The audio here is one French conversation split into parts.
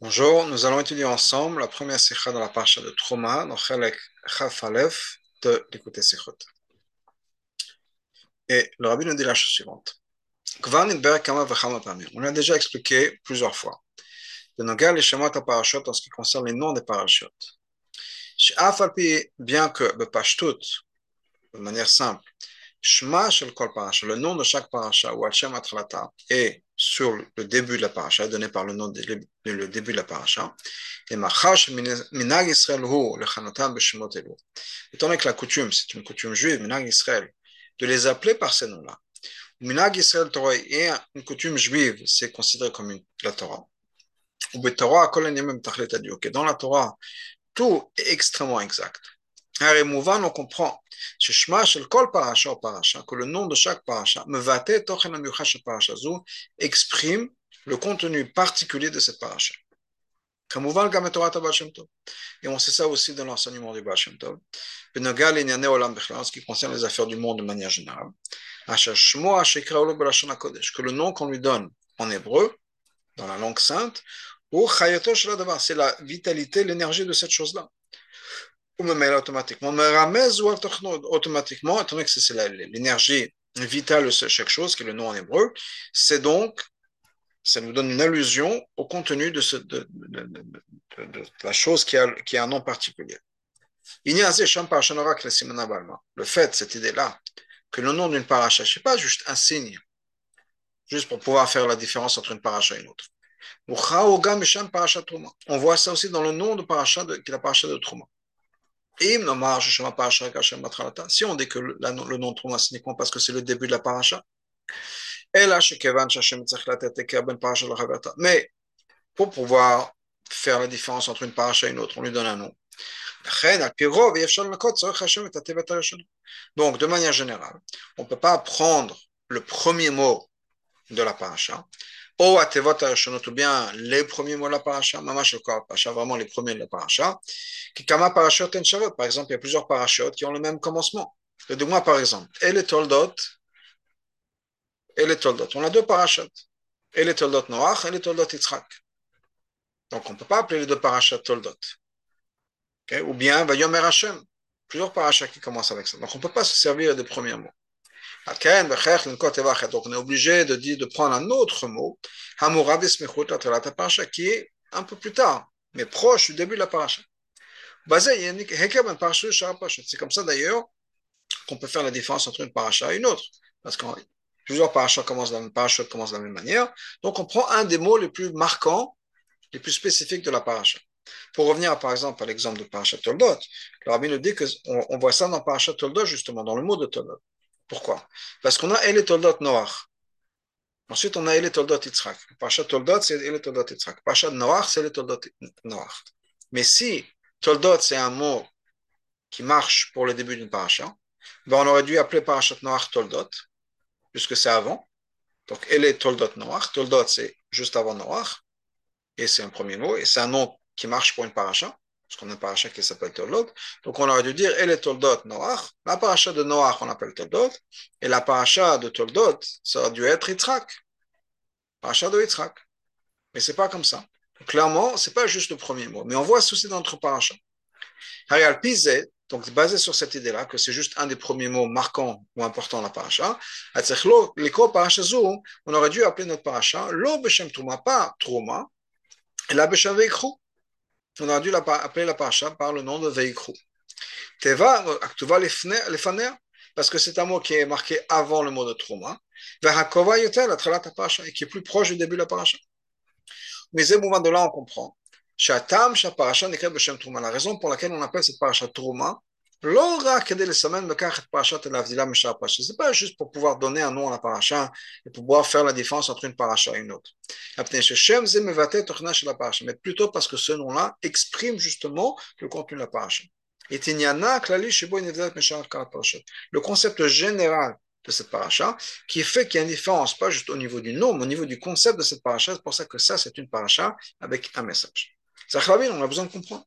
Bonjour, nous allons étudier ensemble la première sikha dans la parasha de Trouma, dans Chalek Chafalef de l'écouter Sikhot. Et le rabbi nous dit la chose suivante. On a déjà expliqué plusieurs fois. De Nogal les Shemot parashot en ce qui concerne les noms des parashot. Bien que, de manière simple, le nom de chaque parasha, ou Hashem atralata, est sur le début de la parasha, donné par le nom de le début de la parasha. Et. Étant donné que la coutume, c'est une coutume juive, minag Israël, de les appeler par ces noms-là. Minag Israël Torah est une coutume juive, c'est considéré comme une, la Torah, dans la Torah, tout est extrêmement exact. On comprend que le nom de chaque parasha exprime le contenu particulier de cette. Et on sait ça aussi dans l'enseignement du Baal Shem Tov. En ce qui concerne les affaires du monde de manière générale. Que le nom qu'on lui donne en hébreu, dans la langue sainte, c'est la vitalité, l'énergie de cette chose-là ou me automatiquement, me ou automatiquement, étant donné que c'est l'énergie vitale de chaque chose, qui est le nom en hébreu, c'est donc, ça nous donne une allusion au contenu de, la chose qui a, a un nom particulier. Le fait, cette idée-là, que le nom d'une paracha, ce n'est pas juste un signe, juste pour pouvoir faire la différence entre une paracha et une autre. On voit ça aussi dans le nom de paracha, qui est la paracha de Trouma. Si on dit que le, nom Trouma, c'est uniquement parce que c'est le début de la paracha, mais pour pouvoir faire la différence entre une paracha et une autre, on lui donne un nom. Donc, de manière générale, on ne peut pas prendre le premier mot de la paracha ou ou bien les premiers mots de la paracha, mamash le paracha, vraiment les premiers de la paracha, qui kama parashot en shavot. Par exemple, il y a plusieurs parachutes qui ont le même commencement. Donne-moi par exemple, et les toldot, et les toldot. On a deux parachutes. Et les toldot Noach et les toldot Yitzhak. Donc, on ne peut pas appeler les deux parachutes toldot. Okay? Ou bien, Vayomer Hashem. Plusieurs parachutes qui commencent avec ça. Donc, on ne peut pas se servir des premiers mots. Donc on est obligé de, dire, de prendre un autre mot, qui est un peu plus tard, mais proche du début de la paracha. C'est comme ça d'ailleurs qu'on peut faire la différence entre une paracha et une autre. Parce que plusieurs parachas commencent, de la même manière. Donc on prend un des mots les plus marquants, les plus spécifiques de la paracha. Pour revenir par exemple à l'exemple de Parashat Toldot, le rabbi nous dit qu'on on voit ça dans Parashat Toldot justement, dans le mot de Toldot. Pourquoi? Parce qu'on a El Toldot Noach. Ensuite, on a El Toldot Yitzhak. Toldot, c'est El Toldot Yitzhak. Noach, c'est El Toldot Noach. Mais si Toldot, c'est un mot qui marche pour le début d'une paracha, ben on aurait dû appeler Parashat Noach Toldot, puisque c'est avant. Donc, El Toldot Noach. Toldot, c'est juste avant Noach. Et c'est un premier mot. Et c'est un nom qui marche pour une paracha parce qu'on a un paracha qui s'appelle Toldot. Donc on aurait dû dire Elle est Toldot Noach. La paracha de Noach, on appelle Toldot. Et la paracha de Toldot, ça aurait dû être Yitzhak. Paracha de Yitzhak. Mais c'est pas comme ça. Donc, clairement, c'est pas juste le premier mot. Mais on voit ceci dans notre paracha. Arial Pizet, donc basé sur cette idée-là, que c'est juste un des premiers mots marquants ou importants de la paracha, on aurait dû appeler notre paracha Lo Trouma, pas Trouma, et la Beshem Veikru on a dû appeler la paracha par le nom de Veikru. Teva, Aktuva Lefaner, parce que c'est un mot qui est marqué avant le mot de Trouma. Verhakova Yotel, la paracha, et qui est plus proche du début de la paracha. Mais ce moment de là, on comprend. Shatam, Shaparacha, La raison pour laquelle on appelle cette paracha Trouma, c'est pas juste pour pouvoir donner un nom à la paracha et pour pouvoir faire la différence entre une paracha et une autre. Mais plutôt parce que ce nom-là exprime justement le contenu de la paracha. Le concept général de cette paracha qui fait qu'il y a une différence, pas juste au niveau du nom, mais au niveau du concept de cette paracha. C'est pour ça que ça, c'est une paracha avec un message. Ça, on a besoin de comprendre.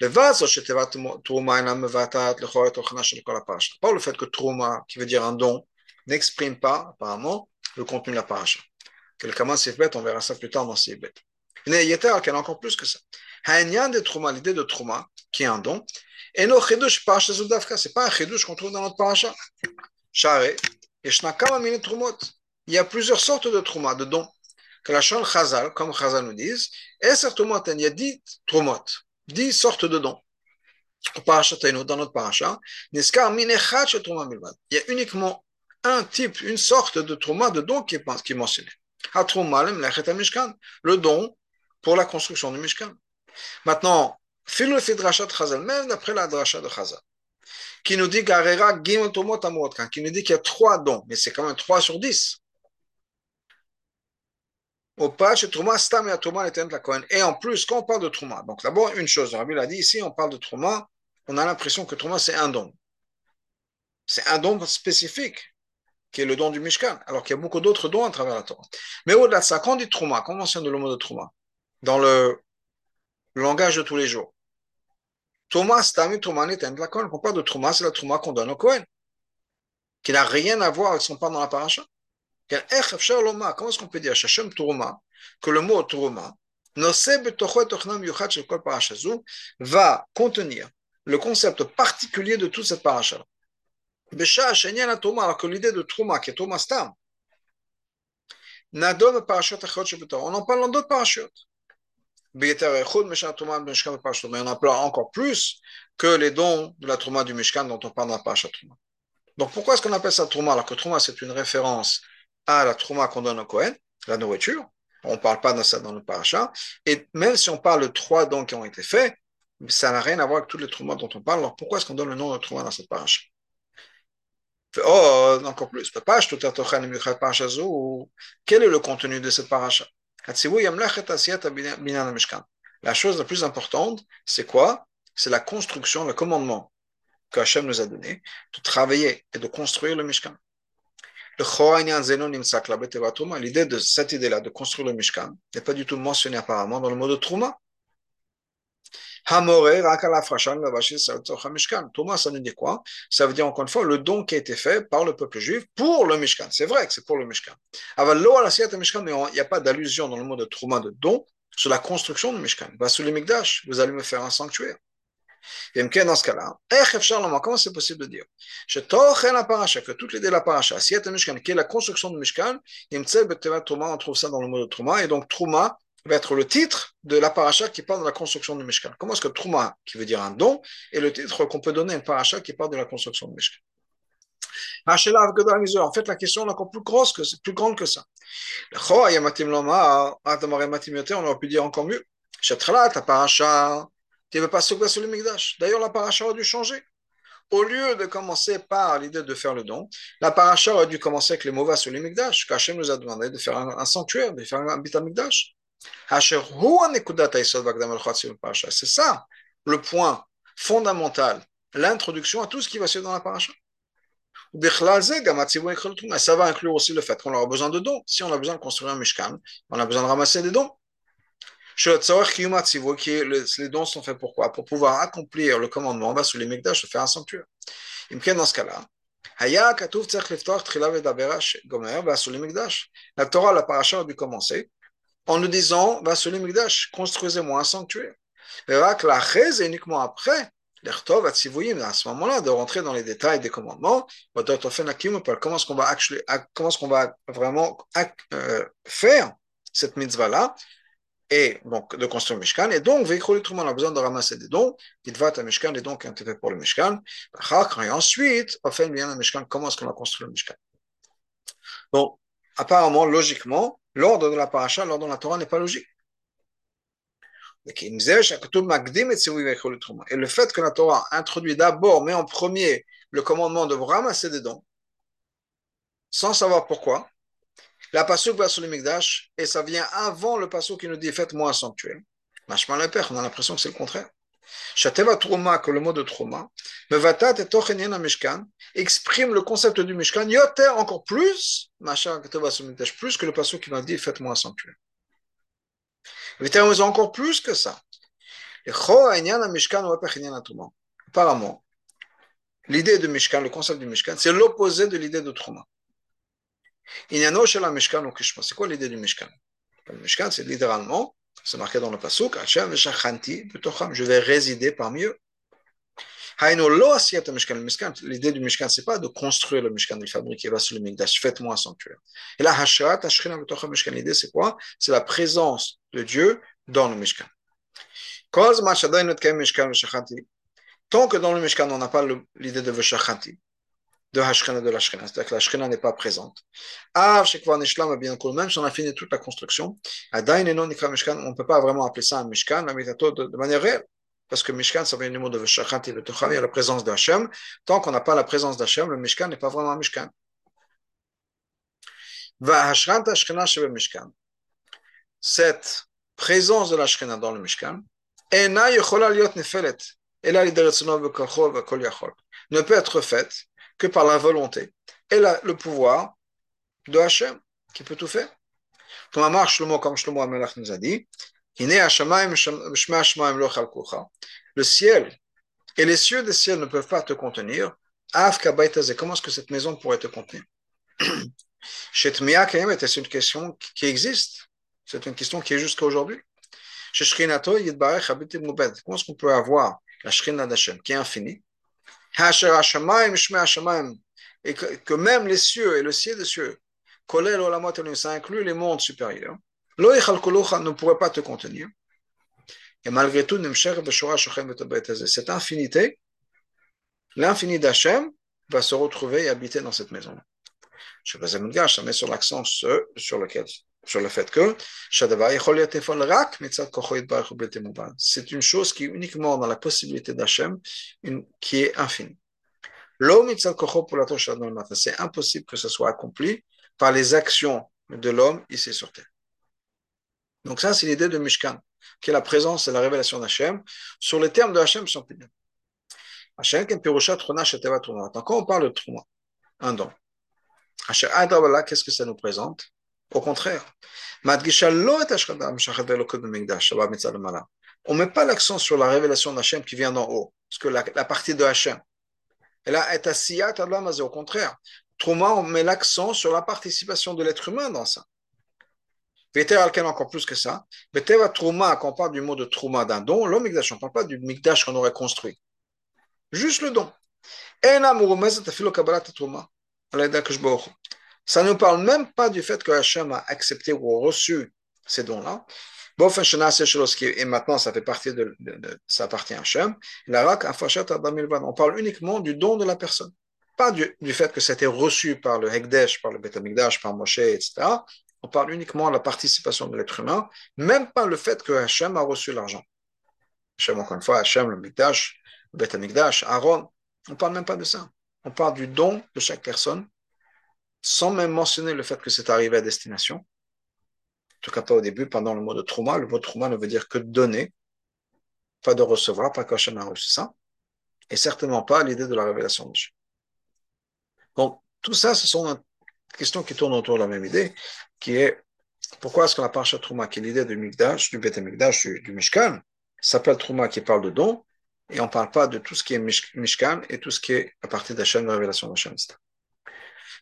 Le fait que Trouma, qui veut dire un don, n'exprime pas, apparemment, le contenu de la paracha. Quelqu'un on verra ça plus tard dans a encore plus que ça. de l'idée de Trouma, qui est un don, et nos chidush parasha zudavka, c'est pas un chidush qu'on trouve dans notre parasha. Share. Il y a plusieurs sortes de Trouma, de dons. Que la Chazal, comme Chazal nous disent, et certainement, a dix Trumot, dix sortes de dons. Dans notre parasha, il y a uniquement un type, une sorte de trauma, de don qui est, mentionné. Le don pour la construction du Mishkan. Maintenant, même d'après la drasha de Chazal, qui nous dit qui nous dit qu'il y a trois dons, mais c'est quand même trois sur dix. Et en plus, quand on parle de Trouma, donc d'abord une chose, Rabbi l'a dit ici, on parle de Trouma, on a l'impression que Trouma c'est un don. C'est un don spécifique, qui est le don du Mishkan, alors qu'il y a beaucoup d'autres dons à travers la Torah. Mais au-delà de ça, quand on dit Trouma, quand on mentionne le mot de Trouma, dans le, langage de tous les jours, Thomas, Trouma, la Quand on parle de Trouma, c'est la Trouma qu'on donne au Kohen, qui n'a rien à voir avec son part dans la paracha. Comment est-ce qu'on peut dire que le mot Trouma va contenir le concept particulier de toute cette paracha alors que l'idée de Trouma, qui est Trouma Stam, on en parle dans d'autres parachutes. Mais on en parle encore plus que les dons de la Trouma du Mishkan dont on parle dans la parachat Trouma. Donc pourquoi est-ce qu'on appelle ça Trouma alors que Trouma c'est une référence à la Trouma qu'on donne au Kohen, la nourriture On ne parle pas de ça dans le parachat. Et même si on parle de trois dons qui ont été faits, ça n'a rien à voir avec tous les Troumas dont on parle. Alors pourquoi est-ce qu'on donne le nom de Trouma dans cette paracha? Oh, encore plus. Quel est le contenu de cette paracha? La chose la plus importante, c'est quoi? C'est la construction, le commandement que Hachem nous a donné de travailler et de construire le Mishkan. L'idée de cette idée-là de construire le Mishkan n'est pas du tout mentionnée apparemment dans le mot de Trouma. Thomas, ça nous dit quoi Ça veut dire encore une fois le don qui a été fait par le peuple juif pour le Mishkan. C'est vrai que c'est pour le Mishkan. Mais il n'y a pas d'allusion dans le mot de Trouma de don sur la construction du Mishkan. Vous allez me faire un sanctuaire. Dans ce cas-là, comment c'est possible de dire? Que toutes les de la paracha, qui est la construction du Mishkan, on trouve ça dans le mot de Trouma, et donc Trouma va être le titre de la paracha qui parle de la construction du Mishkan. Comment est-ce que Trouma, qui veut dire un don, est le titre qu'on peut donner à une paracha qui parle de la construction du Mishkan? En fait, la question est encore plus grosse que plus grande que ça. On aurait pu dire encore mieux. ta paracha, tu veux pas sur le Migdash. D'ailleurs, la paracha a dû changer. Au lieu de commencer par l'idée de faire le don, la paracha aurait dû commencer avec les mauvais sur le Migdash. Kachem nous a demandé de faire un, sanctuaire, de faire un bit Migdash. C'est ça le point fondamental, l'introduction à tout ce qui va se dans la paracha. Ça va inclure aussi le fait qu'on aura besoin de dons. Si on a besoin de construire un mishkan, on a besoin de ramasser des dons. Les dons sont faits pourquoi Pour pouvoir accomplir le commandement, on va sous les Mekdash, faire un sanctuaire. Dans ce cas-là, la Torah, la paracha a dû commencer en nous disant, va sur Migdash, construisez-moi un sanctuaire. Et uniquement après, à ce moment-là, de rentrer dans les détails des commandements, comment est-ce qu'on va, comment est-ce qu'on va vraiment euh, faire cette mitzvah-là, et donc de construire le Mishkan, et donc, on a besoin de ramasser des dons, il va à Mishkan, les dons qui ont été faits pour le Mishkan, et ensuite, on fait bien le Mishkan, comment est-ce qu'on va construire le Mishkan? Donc, apparemment, logiquement, l'ordre de la paracha, l'ordre de la Torah n'est pas logique. Et le fait que la Torah introduit d'abord, mais en premier, le commandement de ramasser des dons, sans savoir pourquoi, la pasuk va sur le Mikdash, et ça vient avant le pasuk qui nous dit faites-moi un sanctuaire. on a l'impression que c'est le contraire. Shateva Trouma, que le mot de Trouma, Mevatat et Mishkan, exprime le concept du Mishkan, Yoter encore plus, plus que le passage qui m'a dit faites-moi un sanctuaire. Ont encore plus que ça. Apparemment, l'idée de Mishkan, le concept du Mishkan, c'est l'opposé de l'idée de Trouma. C'est quoi l'idée du Mishkan Le Mishkan, c'est littéralement C'est marqué dans le Pasuk, je vais résider parmi eux. L'idée du Mishkan, ce n'est pas de construire le Mishkan, de fabriquer, le Mikdash, faites-moi un sanctuaire. Et là, l'idée, c'est quoi C'est la présence de Dieu dans le Mishkan. Tant que dans le Mishkan, on n'a pas l'idée de Veshachanti, de Hashkena de la Shkena, c'est-à-dire que la Shkena n'est pas présente. Même si on a fini toute la construction, on ne peut pas vraiment appeler ça un Mishkan, de manière réelle. Parce que Mishkan, ça vient du mot de Veshachanti, le Tocham, la présence d'Hachem. Tant qu'on n'a pas la présence d'Hachem, le Mishkan n'est pas vraiment un Mishkan. Cette présence de la Shkena dans le Mishkan, ne peut être faite que par la volonté et la, le pouvoir de Hachem, qui peut tout faire. Comme comme Shlomo Amelach nous a dit, le ciel et les cieux des ciels ne peuvent pas te contenir. Comment est-ce que cette maison pourrait te contenir? C'est une question qui existe? C'est une question qui est jusqu'à aujourd'hui. Comment est-ce qu'on peut avoir la Shrina d'Hachem qui est infinie? Et que, même les cieux et le ciel des cieux, ça inclut les mondes supérieurs, ne pourrait pas te contenir. Et malgré tout, cette infinité, l'infini d'Hachem, va se retrouver et habiter dans cette maison. Je ça met sur l'accent sur lequel sur le fait que c'est une chose qui est uniquement dans la possibilité d'Hachem, qui est infinie. C'est impossible que ce soit accompli par les actions de l'homme ici sur terre. Donc ça, c'est l'idée de Mishkan, qui est la présence et la révélation d'Hachem sur les termes de Hachem, dire. Hachem, quand on parle de Trouma, un don, qu'est-ce que ça nous présente? Au contraire. On ne met pas l'accent sur la révélation d'Hachem qui vient d'en haut, parce que la, partie de Hachem, elle est au contraire. Trouma, on met l'accent sur la participation de l'être humain dans ça. Veter encore plus que ça. Beteva Trouma, quand on parle du mot de Trouma d'un don, l'homme Migdash, on ne parle pas du Migdash qu'on aurait construit. Juste le don. Ça ne parle même pas du fait que Hachem a accepté ou reçu ces dons-là. Et maintenant, ça fait partie de, ça appartient à Hachem. On parle uniquement du don de la personne. Pas du, fait que c'était reçu par le Hekdesh, par le Beth par Moshe, etc. On parle uniquement de la participation de l'être humain, même pas le fait que Hachem a reçu l'argent. Hachem, encore une fois, Hachem, le Mikdash, le Beth Aaron, on ne parle même pas de ça. On parle du don de chaque personne sans même mentionner le fait que c'est arrivé à destination. En tout cas, pas au début, pendant le mot de trauma. Le mot trauma ne veut dire que donner, pas de recevoir, pas qu'Hachem a reçu ça, et certainement pas l'idée de la révélation de Dieu. Donc, tout ça, ce sont des questions qui tournent autour de la même idée, qui est pourquoi est-ce qu'on a parlé de Trouma, qui est l'idée du Mikdash, du Beth Mikdash, du, du Mishkan, s'appelle Trouma qui parle de don, et on ne parle pas de tout ce qui est Mishkan et tout ce qui est à partir d'Hachem, la révélation d'Hachem.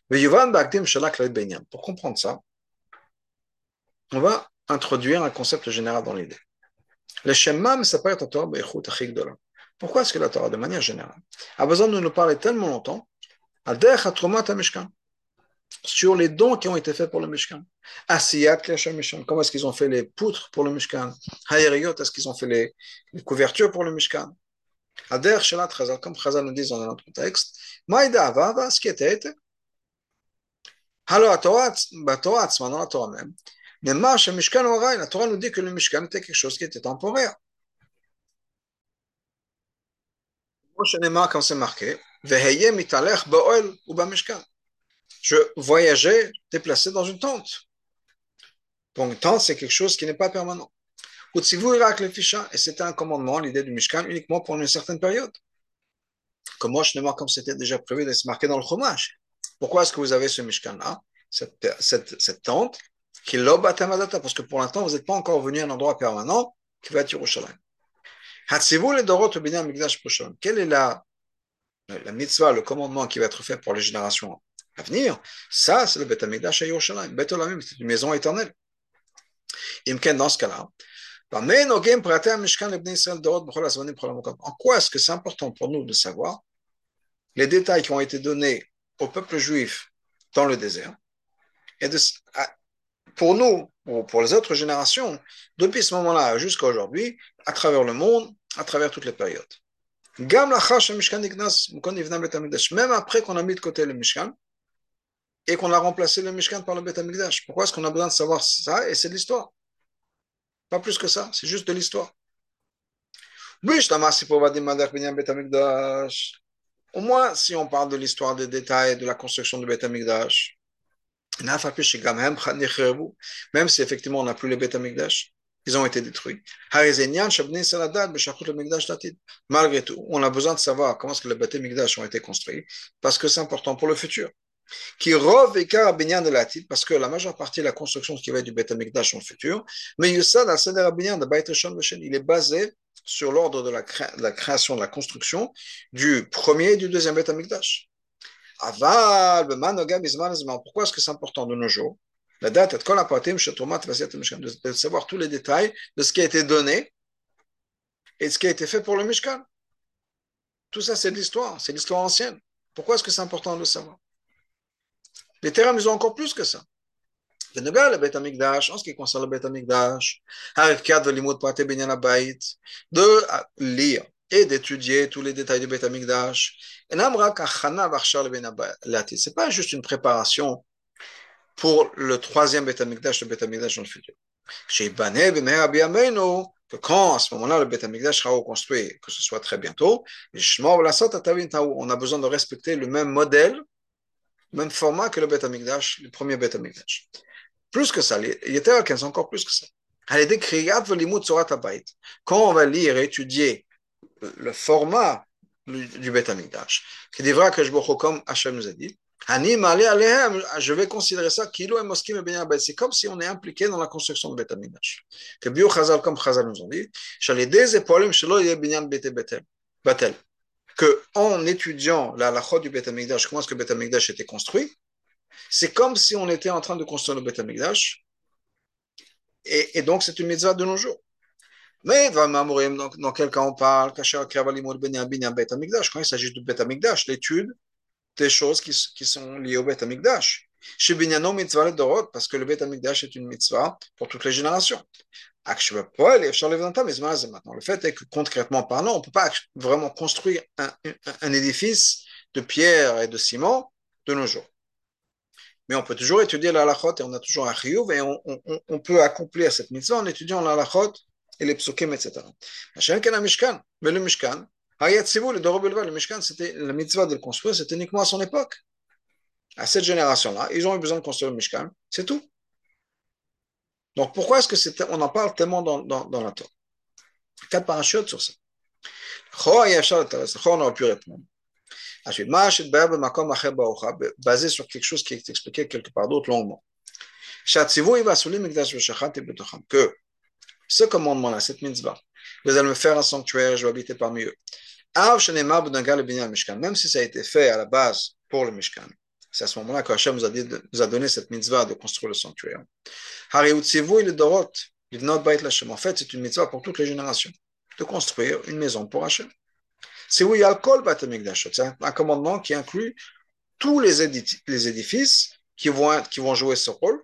Pour comprendre ça, on va introduire un concept général dans l'idée. Le Shemam s'appelle Torah Pourquoi est-ce que la Torah, de manière générale, a besoin de nous parler tellement longtemps sur les dons qui ont été faits pour le Mishkan? Comment est-ce qu'ils ont fait les poutres pour le Mishkan? Est-ce qu'ils ont fait les, couvertures pour le Mishkan? Comme Chazal nous dit dans un autre contexte, ce qui était alors, la Torah, dans la Torah même, la Torah nous dit que le Mishkan était quelque chose qui était temporaire. Comme c'est marqué, je voyageais déplacé dans une tente. Donc, une tente, c'est quelque chose qui n'est pas permanent. Et c'était un commandement, l'idée du Mishkan, uniquement pour une certaine période. Comme moi, je comme c'était déjà prévu de se marquer dans le chômage. Pourquoi est-ce que vous avez ce Mishkan-là, cette, cette, cette, tente, qui parce que pour l'instant, vous n'êtes pas encore venu à un endroit permanent qui va être Yerushalayim. Quelle est la, la mitzvah, le commandement qui va être fait pour les générations à venir? Ça, c'est le Beth Amikdash à Yerushalayim. Beth c'est une maison éternelle. Imken, dans ce cas-là, En quoi est-ce que c'est important pour nous de savoir les détails qui ont été donnés au peuple juif dans le désert et de, pour nous, ou pour les autres générations, depuis ce moment-là jusqu'à aujourd'hui, à travers le monde, à travers toutes les périodes. Même après qu'on a mis de côté le Mishkan et qu'on a remplacé le Mishkan par le Bet Pourquoi est-ce qu'on a besoin de savoir ça Et c'est de l'histoire? Pas plus que ça, c'est juste de l'histoire. Au moins, si on parle de l'histoire des détails de la construction du Beth Amikdash, même si effectivement on n'a plus le Beth Amikdash, ils ont été détruits. Malgré tout, on a besoin de savoir comment est-ce que les Beth Amikdash ont été construits, parce que c'est important pour le futur qui de la parce que la majeure partie de la construction qui va être du Beth Amikdash dans le futur, mais Yussad al Seder de il est basé sur l'ordre de, la création, de la construction du premier et du deuxième Beth Amikdash. Aval, pourquoi est-ce que c'est important de nos jours? La date est de savoir tous les détails de ce qui a été donné et de ce qui a été fait pour le Mishkan. Tout ça, c'est de l'histoire, c'est l'histoire ancienne. Pourquoi est-ce que c'est important de le savoir? Les terrains, ils ont encore plus que ça. Le de lire et d'étudier tous les détails du Beth Amikdash. Ce n'est pas juste une préparation pour le troisième Beth Amikdash, le Beth dans le futur. Que quand à ce moment-là le Beth Amikdash sera reconstruit, que ce soit très bientôt, on a besoin de respecter le même modèle même format que le Beth le premier Beth Amikdash. Plus que ça, à 15, encore plus que ça. Quand on va lire et étudier le format du Beth Amikdash, qui devra que je comme Hachem nous a dit, je vais considérer ça c'est comme si on est impliqué dans la construction de Beth Amikdash. Que Bio Chazal, comme Chazal nous ont dit, que en étudiant la halachot du Beth Amikdash, comment est-ce que Beth Amikdash était construit, c'est comme si on était en train de construire le Beth Amikdash, et, et donc c'est une mitzvah de nos jours. Mais dans, dans quel cas on parle Quand il s'agit du Beth l'étude des choses qui, sont liées au Beth Amikdash. Chez Binyano mitzvah parce que le Beth est une mitzvah pour toutes les générations. Maintenant, le fait est que concrètement parlant, on ne peut pas vraiment construire un, édifice de pierre et de ciment de nos jours. Mais on peut toujours étudier la halachot et on a toujours un chiyuv et on, on, on, peut accomplir cette mitzvah en étudiant la halachot et les psukim, etc. Mais le Mishkan, le Mishkan, c'était la mitzvah de le construire, c'était uniquement à son époque. À cette génération-là, ils ont eu besoin de construire le Mishkan, c'est tout. Donc pourquoi est-ce que c'était, on en parle tellement dans, dans, dans la Torah? Quatre parachutes sur ça. On aurait pu répondre. Basé sur quelque chose qui est expliqué quelque part d'autre longuement. Que ce commandement-là, cette mitzvah, vous allez me faire un sanctuaire, je vais habiter parmi eux. Même si ça a été fait à la base pour le Mishkan. C'est à ce moment-là qu'Hachem nous, nous, a donné cette mitzvah de construire le sanctuaire. En fait, c'est une mitzvah pour toutes les générations, de construire une maison pour Hachem. C'est où il y a le C'est un commandement qui inclut tous les, édifices qui vont, qui vont jouer ce rôle.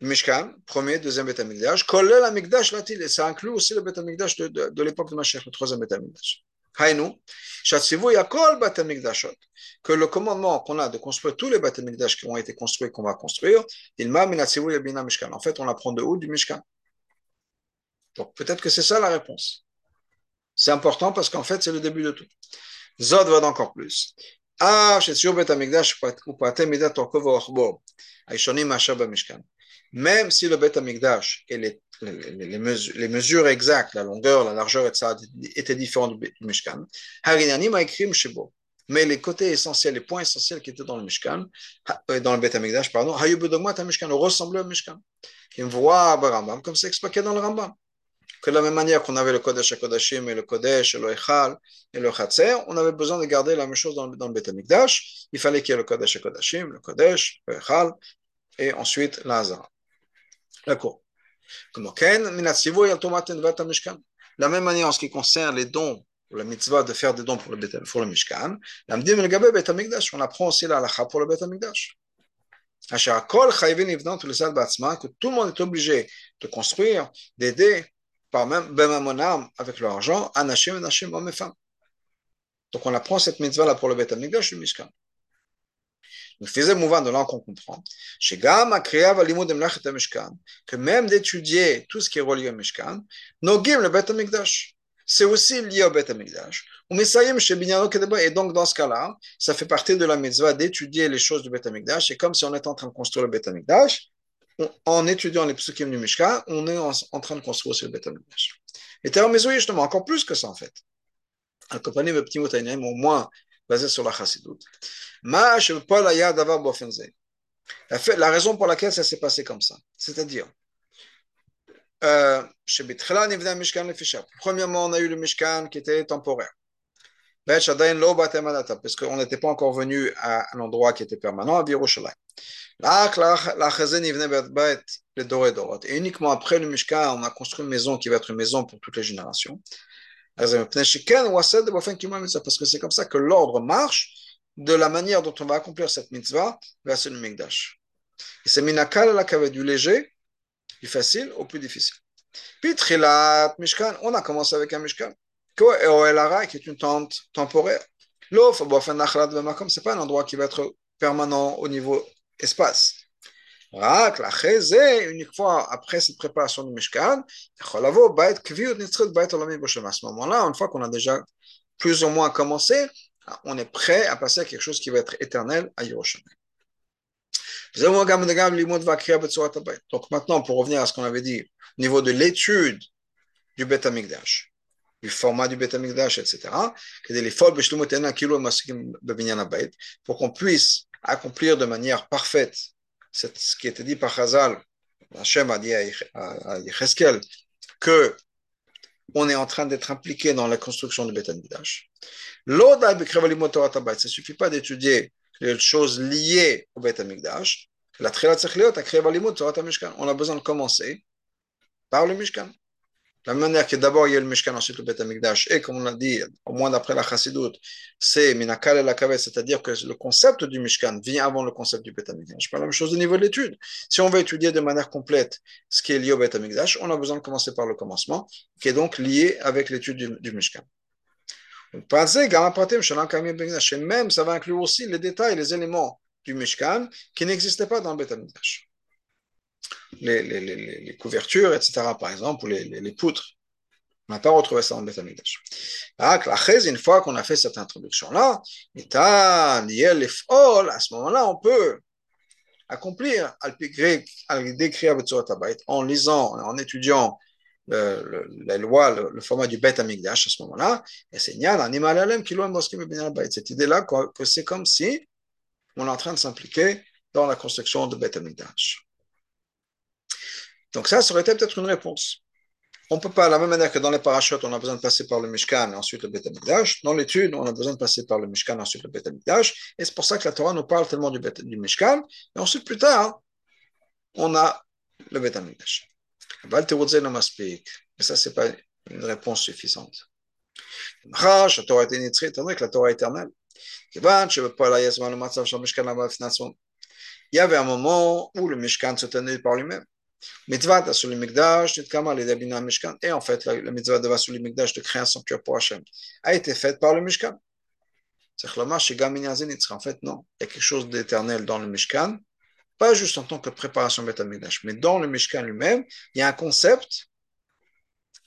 Mishkan, premier, deuxième Beth Amikdash, Kolel Amikdash Latil, et ça inclut aussi le Beth Amikdash de, de, l'époque de Mashiach, le troisième Beth Amikdash. Haïnou, que le commandement qu'on a de construire tous les bâtiments qui ont été construits, qu'on va construire, il m'a Mishkan. En fait, on l'apprend de où Du Mishkan. Donc peut-être que c'est ça la réponse. C'est important parce qu'en fait, c'est le début de tout. Zod va encore plus. Ah, Même si le Bet Amikdash et les les, mesures, les, mesures, exactes, la longueur, la largeur, etc., étaient différents du, Mishkan. Mais les côtés essentiels, les points essentiels qui étaient dans le Mishkan, euh, dans le Beth Amikdash, pardon, ressemblaient au Mishkan. Qui me voit comme c'est expliqué dans le Rambam. Que de la même manière qu'on avait le Kodesh Kodashim et le Kodesh et le Echal et le Chatzer, on avait besoin de garder la même chose dans, le Beth Amikdash. Il fallait qu'il y ait le Kodesh Kodashim, le Kodesh, le Echal et ensuite l'Azara. D'accord. la même manière en ce qui concerne les dons, la mitzvah de faire des dons pour le, pour le Mishkan, on apprend aussi la halakha pour le Bet Amikdash. Que tout le monde est obligé de construire, d'aider, par même avec leur argent, anashim, anashim, hommes et femmes. Donc on apprend cette mitzvah là pour le Bet Amikdash du Mishkan. Donc, faisait mouvant de là qu'on comprend. Que même d'étudier tout ce qui est relié au Mishkan, Nogim le Bet Amikdash. C'est aussi lié au Bet Amikdash. Et donc, dans ce cas-là, ça fait partie de la mitzvah d'étudier les choses du Bet Amikdash. Et comme si on était en train de construire le Bet Amikdash, en étudiant les psukim du Mishkan, on est en, train de construire aussi le Bet Amikdash. Et Teramizoui, justement, encore plus que ça, en fait. Accompagné de petits mots au moins basé sur la chassidoute. La raison pour laquelle ça s'est passé comme ça, c'est-à-dire, euh, premièrement, on a eu le Mishkan qui était temporaire. Parce qu'on n'était pas encore venu à un endroit qui était permanent, à Yerushalayim. Et uniquement après le Mishkan, on a construit une maison qui va être une maison pour toutes les générations. Parce que c'est comme ça que l'ordre marche de la manière dont on va accomplir cette mitzvah vers le Mikdash. Et c'est minakal la kaved du léger, du facile au plus difficile. Puis Trilat Mishkan, on a commencé avec un Mishkan. qui est une tente temporaire. L'offre, c'est pas un endroit qui va être permanent au niveau espace. רק לאחרי זה, une fois après cette préparation du Mishkan, יכול לבוא בית קביעות נצחית בית עולמי בשם. À ce moment-là, une fois qu'on a déjà plus ou moins commencé, on est prêt à passer à quelque chose qui va être éternel à Yerushalayim. Donc maintenant, pour revenir à ce qu'on avait dit, au niveau de l'étude du Bet HaMikdash, du format du Bet HaMikdash, etc., pour qu'on puisse accomplir de manière parfaite ce qui était dit par Chazal, Hachem a dit à Yecheskel, que on est en train d'être impliqué dans la construction du Beth Amikdash. Ça ne suffit pas d'étudier les choses liées au Beth Amikdash. On a besoin de commencer par le Mishkan. La manière que d'abord il y a le Mishkan, ensuite le Bet Amikdash, et comme on l'a dit, au moins d'après la Chassidut, c'est Minakal et la Kavet, c'est-à-dire que le concept du Mishkan vient avant le concept du Bet Amikdash. Pas la même chose au niveau de l'étude. Si on veut étudier de manière complète ce qui est lié au Bet Amikdash, on a besoin de commencer par le commencement, qui est donc lié avec l'étude du, du Mishkan. Même ça va inclure aussi les détails, les éléments du Mishkan qui n'existaient pas dans le Bet Amikdash les, couvertures, etc., par exemple, ou les, poutres. On n'a pas retrouvé ça le Beth Amikdash. Une fois qu'on a fait cette introduction-là, à ce moment-là, on peut accomplir en lisant, en étudiant le, la loi, le, format du Beth Amikdash à ce moment-là, et c'est cette idée-là que c'est comme si on est en train de s'impliquer dans la construction de Beth Amikdash. Donc ça, ça aurait été peut-être une réponse. On ne peut pas, de la même manière que dans les parachutes, on a besoin de passer par le Mishkan et ensuite le Beth Dans l'étude, on a besoin de passer par le Mishkan et ensuite le Beth Et c'est pour ça que la Torah nous parle tellement du, du Mishkan. Et ensuite, plus tard, on a le Beth Amikdash. Mais ça, ce n'est pas une réponse suffisante. La Torah est la Torah est éternelle. Il y avait un moment où le Mishkan se tenait par lui-même. Mitzvah sur le Mikdash, Mishkan. Et en fait, la, mitzvah de sur le Mikdash de créer un sanctuaire pour Hachem a été faite par le Mishkan. C'est En fait, non. Il y a quelque chose d'éternel dans le Mishkan, pas juste en tant que préparation Beth Mikdash, mais dans le Mishkan lui-même, il y a un concept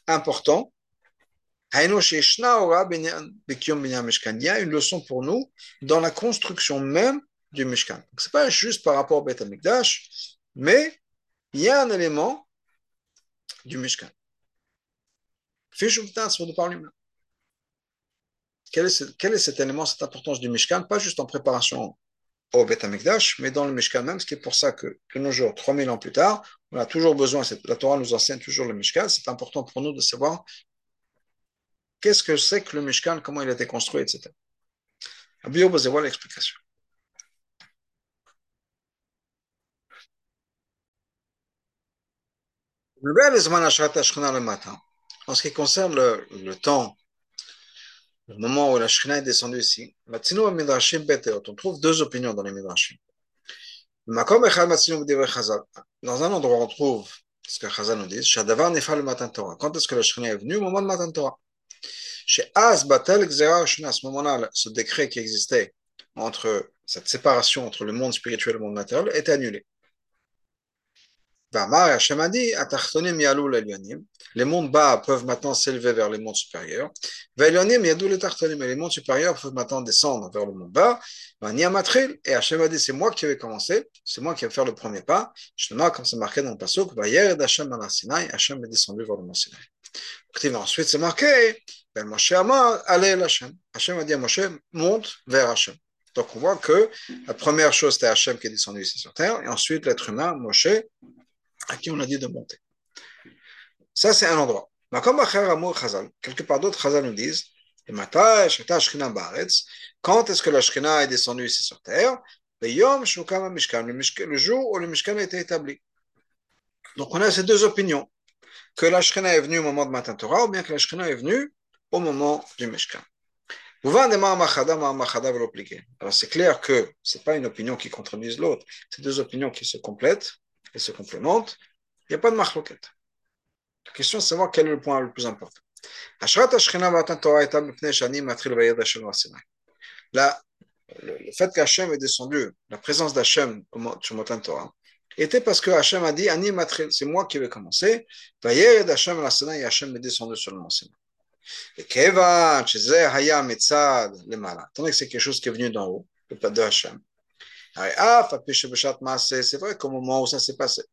important. Il y a une leçon pour nous dans la construction même du Mishkan. Ce n'est pas juste par rapport au Beth Mikdash, mais il y a un élément du Mishkan. Quel est, quel est cet élément, cette importance du Mishkan, pas juste en préparation au Beth Amikdash, mais dans le Mishkan même, ce qui est pour ça que, que nos jours, 3000 ans plus tard, on a toujours besoin, la Torah nous enseigne toujours le Mishkan, c'est important pour nous de savoir qu'est-ce que c'est que le Mishkan, comment il a été construit, etc. Abiyou, voir l'explication? Le matin. En ce qui concerne le, le temps, le moment où la Shekhinah est descendue ici, on trouve deux opinions dans les Midrashim. Dans un endroit, on trouve ce que Chazal nous dit, le. Quand est-ce que la Shekhinah est venue? Au moment de matin Torah. Chez à ce moment-là, ce décret qui existait entre cette séparation entre le monde spirituel et le monde matériel est annulé. A dit, les mondes bas peuvent maintenant s'élever vers les mondes supérieurs. Les mondes supérieurs peuvent maintenant descendre vers le monde bas. Et Hachem a dit, c'est moi qui vais commencer, c'est moi qui vais faire le premier pas. Justement, comme c'est marqué dans le passage, Hachem est descendu vers le mont Sinaï. Ensuite, c'est marqué, ben Moshe allez Hachem. Hachem a dit à Moshe, monte vers Hachem. Donc on voit que la première chose, c'était Hachem qui est descendu ici sur terre, et ensuite l'être humain, Moshe, à qui on a dit de monter. Ça, c'est un endroit. Mais comme quelque part d'autres, Chazal nous disent quand est-ce que la est descendue ici sur terre? Le jour où le Mishkan a été établi. Donc on a ces deux opinions que la est venue au moment de Matan Torah ou bien que la est venue au moment du Mishkan. Alors c'est clair que ce n'est pas une opinion qui contredise l'autre, c'est deux opinions qui se complètent et se complémentent, il n'y a pas de marloquette. La question c'est de savoir quel est le point le plus important. Là, le fait qu'Hachem est descendu, la présence d'Hachem sur Matan Torah, était parce que Hachem a dit Ani c'est moi qui vais commencer. Et Hachem est descendu sur le mont. Et Keva, Haya Metzad, le Mala. Tandis que c'est quelque chose qui est venu d'en haut, de Hachem. C'est vrai qu'au moment où ça s'est passé,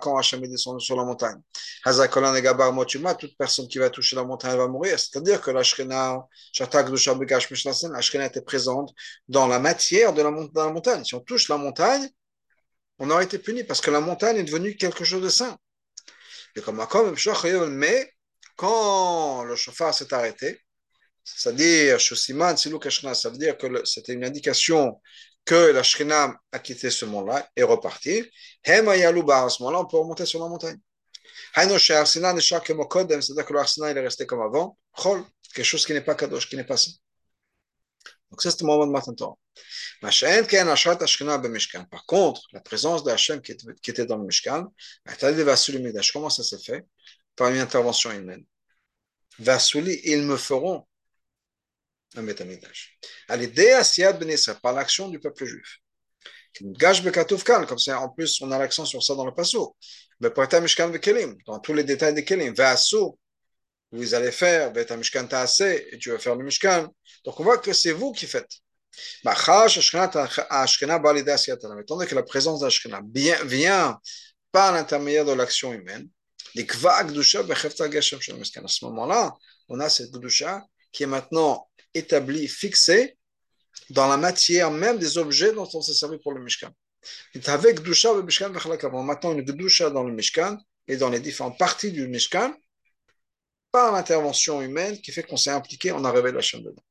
quand Hachem est descendu sur la montagne, toute personne qui va toucher la montagne va mourir. C'est-à-dire que la était présente dans la matière de la, montagne. Si on touche la montagne, on aurait été puni parce que la montagne est devenue quelque chose de saint. Mais quand le chauffard s'est arrêté, c'est-à-dire, ça veut dire que c'était une indication que la Shrina a quitté ce monde-là et reparti. À ce moment-là, on peut remonter sur la montagne. C'est-à-dire que l'arsena est resté comme avant, quelque chose qui n'est pas kadosh, qui n'est pas saint. Donc, ça, c'est le moment de Matan Torah. Par contre, la présence d'Hachem qui était dans le Mishkan, comment ça s'est fait? Par une intervention humaine. Vasuli, ils me feront un Betamikdash. À l'idée Asiyad Ben par l'action du peuple juif. Gash Bekatufkan, comme ça, en plus, on a l'accent sur ça dans le passo. Beprata Mishkan Bekelim, dans tous les détails des Kelim. Vasu, vous allez faire Betamishkan Taase, et tu vas faire le Mishkan. Donc on voit que c'est vous qui faites. Étant donné que la présence d'Ashkena vient par l'intermédiaire de l'action humaine, à ce moment-là, on a cette Gdusha qui est maintenant établi, fixé dans la matière même des objets dont on s'est servi pour le Mishkan. Avec maintenant une Gdusha dans le Mishkan et dans les différentes parties du Mishkan par l'intervention humaine qui fait qu'on s'est impliqué, on a révélé la chaîne dedans.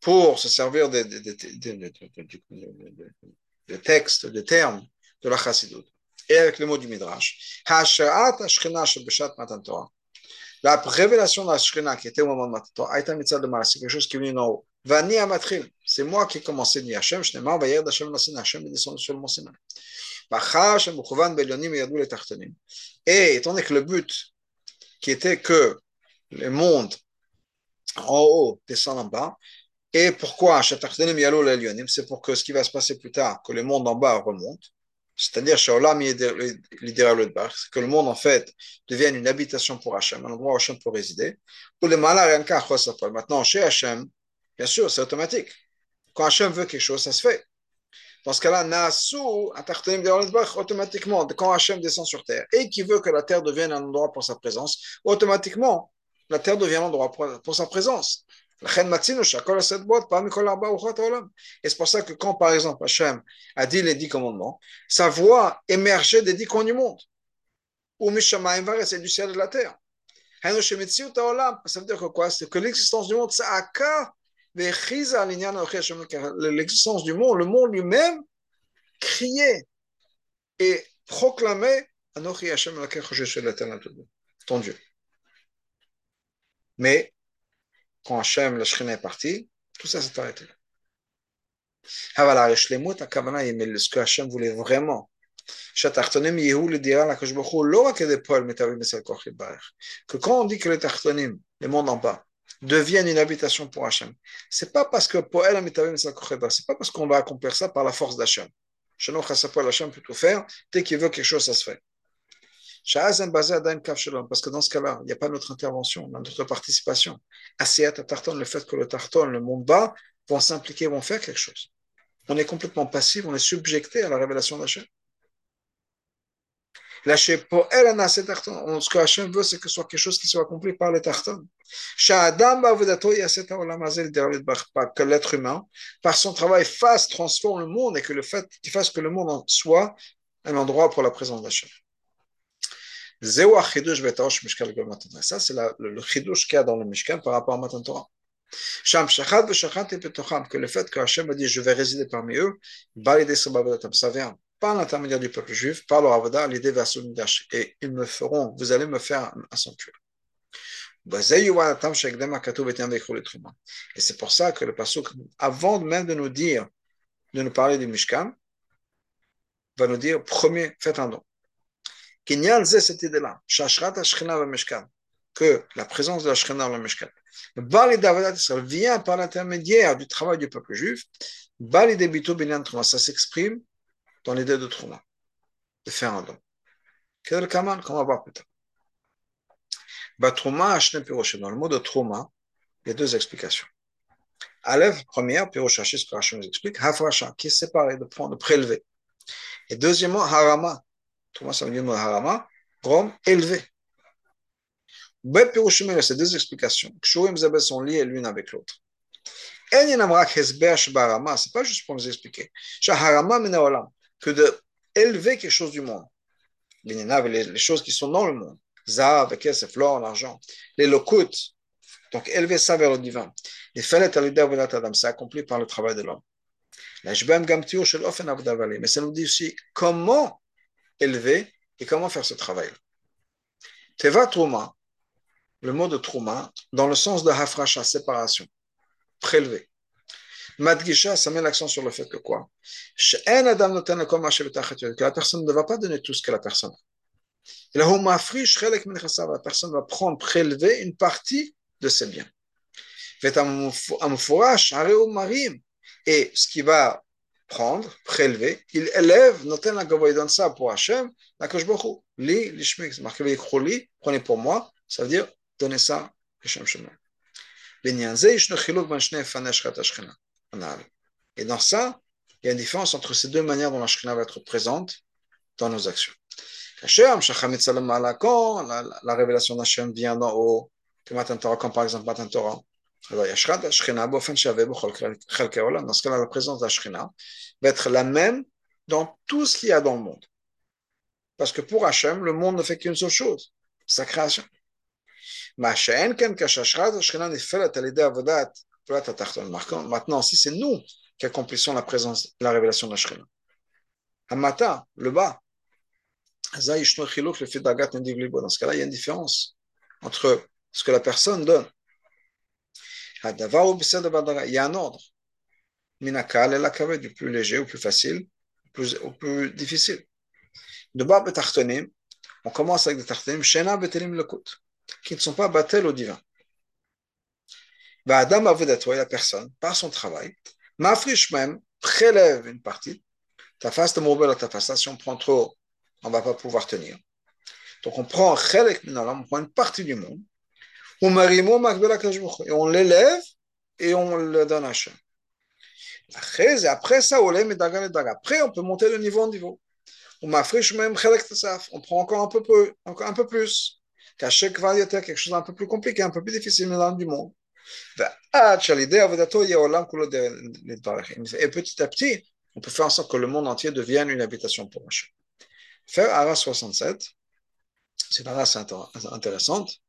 Pour se servir des, textes, des termes de la Chassidut et avec le mot du Midrash. La révélation de la Shrina qui était au moment de Matato, Aïta Mitzah de Mara, c'est quelque chose qui est venu d'en haut. Vani Amatril, c'est moi qui ai commencé, dit Hachem, je n'ai pas envoyé d'Hachem Nassin, Hachem est descendu sur le mont Sinai. Et étant donné que le but qui était que le monde en haut descend en bas, et pourquoi c'est pour que ce qui va se passer plus tard, que le monde en bas remonte, c'est-à-dire que le monde en fait devienne une habitation pour Hachem, un endroit où Hachem peut résider. Pour les Maintenant, chez Hachem, bien sûr, c'est automatique. Quand Hachem veut quelque chose, ça se fait. Dans ce cas-là, Nasu, automatiquement, quand Hachem descend sur terre et qu'il veut que la terre devienne un endroit pour sa présence, automatiquement, la terre devient un endroit pour sa présence. Et c'est pour ça que quand, par exemple, Hachem a dit les dix commandements, sa voix émergeait des dix coins du monde. Ou c'est du ciel et de la terre. Ça veut dire que quoi C'est que l'existence du monde, l'existence du monde, le monde lui-même criait et proclamer Anochi Hashem je suis l'éternel ton Dieu. Mais quand Hachem, la Shrina est parti, tout ça s'est arrêté. Mais ce que Hachem voulait vraiment, que quand on dit que les Tartonim, les mondes en bas, deviennent une habitation pour Hachem, c'est pas parce que c'est pas parce qu'on va accomplir ça par la force d'Hachem. Hachem peut tout faire, dès qu'il veut quelque chose, ça se fait. Parce que dans ce cas-là, il n'y a pas notre intervention, notre participation. Le fait que le Tarton, le monde bas, vont s'impliquer, vont faire quelque chose. On est complètement passif, on est subjecté à la révélation d'Hachem. Ce que Hachem veut, c'est que ce soit quelque chose qui soit accompli par le Tarton. Que l'être humain, par son travail, fasse, transforme le monde et que le fait qu'il fasse que le monde soit un endroit pour la présence d'Hachem. Ça, c'est le chidouche qu'il y a dans le Mishkan par rapport à Matan Torah. Que le fait que Hachem a dit je vais résider parmi eux, ça vient par l'intermédiaire du peuple juif, par leur avoda, l'idée vers et ils me feront, vous allez me faire un sanctuaire. Et c'est pour ça que le pasuk, avant même de nous dire, de nous parler du Mishkan, va nous dire premier, faites un don cette idée-là, que la présence de la Shekhinah dans le Mishkan, vient par l'intermédiaire du travail du peuple juif, ça s'exprime? Dans l'idée de Trouma, de faire un don. Quel Kaman Qu'on va voir plus tard? Dans le mot de Trouma, il y a deux explications. Aleph, première, Pirosh ce que Hachem nous explique, Hafrasha, qui est séparé de prendre, de prélever. Et deuxièmement, Harama, Thomas ça veut dire Harama, Grom, élevé. Ces deux explications, Kshurim Zebel sont liées l'une avec l'autre. Ce n'est pas juste pour nous expliquer. Que de élever quelque chose du monde. Les choses qui sont dans le monde. Zav, Kesef, l'or, l'argent. Les lokut. Donc élever ça vers le divin. Et c'est accompli par le travail de l'homme. Mais ça nous dit aussi comment élevé et comment faire ce travail. Teva Trouma, le mot de Trouma, dans le sens de Hafrasha, séparation, prélevé. Madgisha, ça met l'accent sur le fait que quoi? Que la personne ne va pas donner tout ce que la personne a. La personne va prendre, prélever une partie de ses biens. Et ce qui va prendre, prélever, il élève, noten la il donne ça pour Hachem, la Koshbochu, li, lishmik, c'est marqué li, prenez pour moi, ça veut dire donnez ça Hachem Shemon. Et dans ça, il y a une différence entre ces deux manières dont la Shekhinah va être présente dans nos actions. La, révélation d'Hachem vient d'en haut, comme par exemple Matan Torah, dans ce cas-là, la présence de va être la même dans tout ce qu'il y a dans le monde. Parce que pour Hachem, le monde ne fait qu'une seule chose, sa création. Maintenant, si c'est nous qui accomplissons la présence, la révélation de la. Hamata, le bas, dans ce cas-là, il y a une différence entre ce que la personne donne il y a un ordre. Minakal et la du plus léger au plus facile, au plus difficile. On commence avec des tartonim, shena betelim qui ne sont pas battel au divin. Adam avodatoi, la personne, par son travail, mafrish même, prélève une partie, ta face de ta face, si on prend trop, on ne va pas pouvoir tenir. Donc on prend on prend une partie du monde, et on l'élève et on le donne à Hachem. Après ça, après on peut monter de niveau en niveau. On on prend encore un peu, peu, encore un peu plus. Quelque chose d'un peu plus compliqué, un peu plus difficile dans du monde. Et petit à petit, on peut faire en sorte que le monde entier devienne une habitation pour Hachem. Faire Ara 67, c'est une race intéressante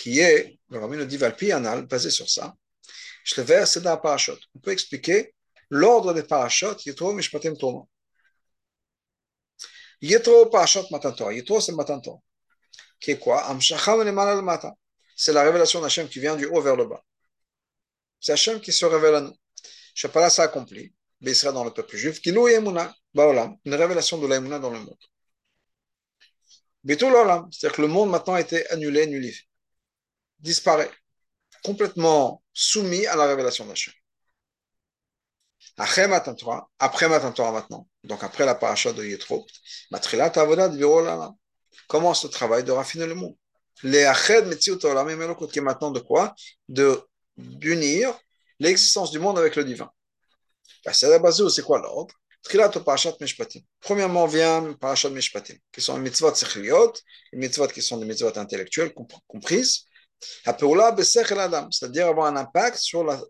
qui est, le Rabbi nous dit basé sur ça. Je le vers, c'est parachute. On peut expliquer l'ordre des parachutes, il trouve Mishpatim Toma. Yitro Parashat Matan Torah. Yitro, c'est Matan Torah. Qui est quoi? C'est la révélation d'Hachem qui vient du haut vers le bas. C'est Hachem qui se révèle à nous. Shapala s'accomplit. Mais il sera dans le peuple juif. Kilou Baolam. Une révélation de l'Aimuna dans le monde. C'est-à-dire que le monde maintenant a été annulé, nullifié. Disparaît. Complètement soumis à la révélation d'Hachem. Après Matan Torah, après Matan Torah maintenant, donc après la paracha de Yitro, Matrilat Avodat commence le travail de raffiner le monde. Les Ached Metziut Olam Melokot, qui est maintenant de quoi? De d'unir l'existence du monde avec le divin. C'est la base c'est quoi l'ordre? Trilat Parashat Mishpatim. Premièrement vient Parashat Mishpatim, qui sont les mitzvot sechliot, les mitzvot qui sont des mitzvot intellectuelles comprises. C'est-à-dire avoir un impact sur la,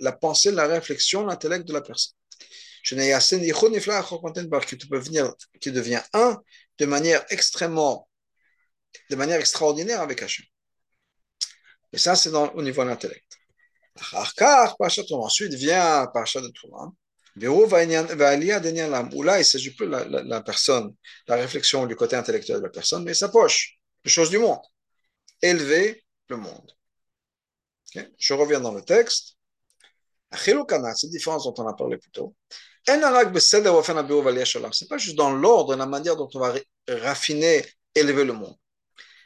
la, pensée, la réflexion, l'intellect de la personne. Qui, peut venir, qui devient un de manière extrêmement, de manière extraordinaire avec Hachem. Et ça, c'est au niveau de l'intellect. Ensuite vient Parashat de Trouva. Où là, il ne s'agit plus de la, la, la, personne, la réflexion du côté intellectuel de la personne, mais sa poche, les choses du monde. Élever le monde. Je reviens dans le texte. Cette différence dont on a parlé plus tôt. Ce n'est pas juste dans l'ordre, la manière dont on va raffiner, élever le monde.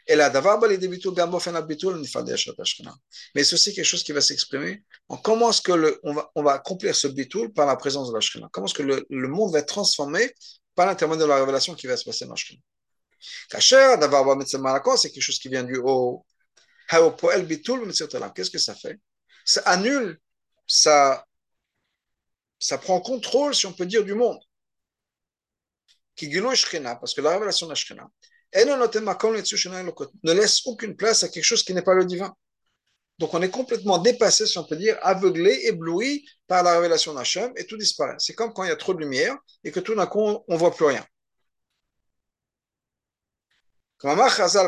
Mais c'est aussi quelque chose qui va s'exprimer en comment est-ce que on, va, on va accomplir ce bitoul par la présence de la. Comment est-ce que le, le, monde va être transformé par l'intermédiaire de la révélation qui va se passer dans la Shrina. c'est quelque chose qui vient du haut. Qu'est-ce que ça fait? Ça annule, ça, ça prend contrôle, si on peut dire, du monde. Parce que la révélation de la ne laisse aucune place à quelque chose qui n'est pas le divin. Donc on est complètement dépassé, si on peut dire, aveuglé, ébloui par la révélation d'Hachem et tout disparaît. C'est comme quand il y a trop de lumière et que tout d'un coup on ne voit plus rien. Comme,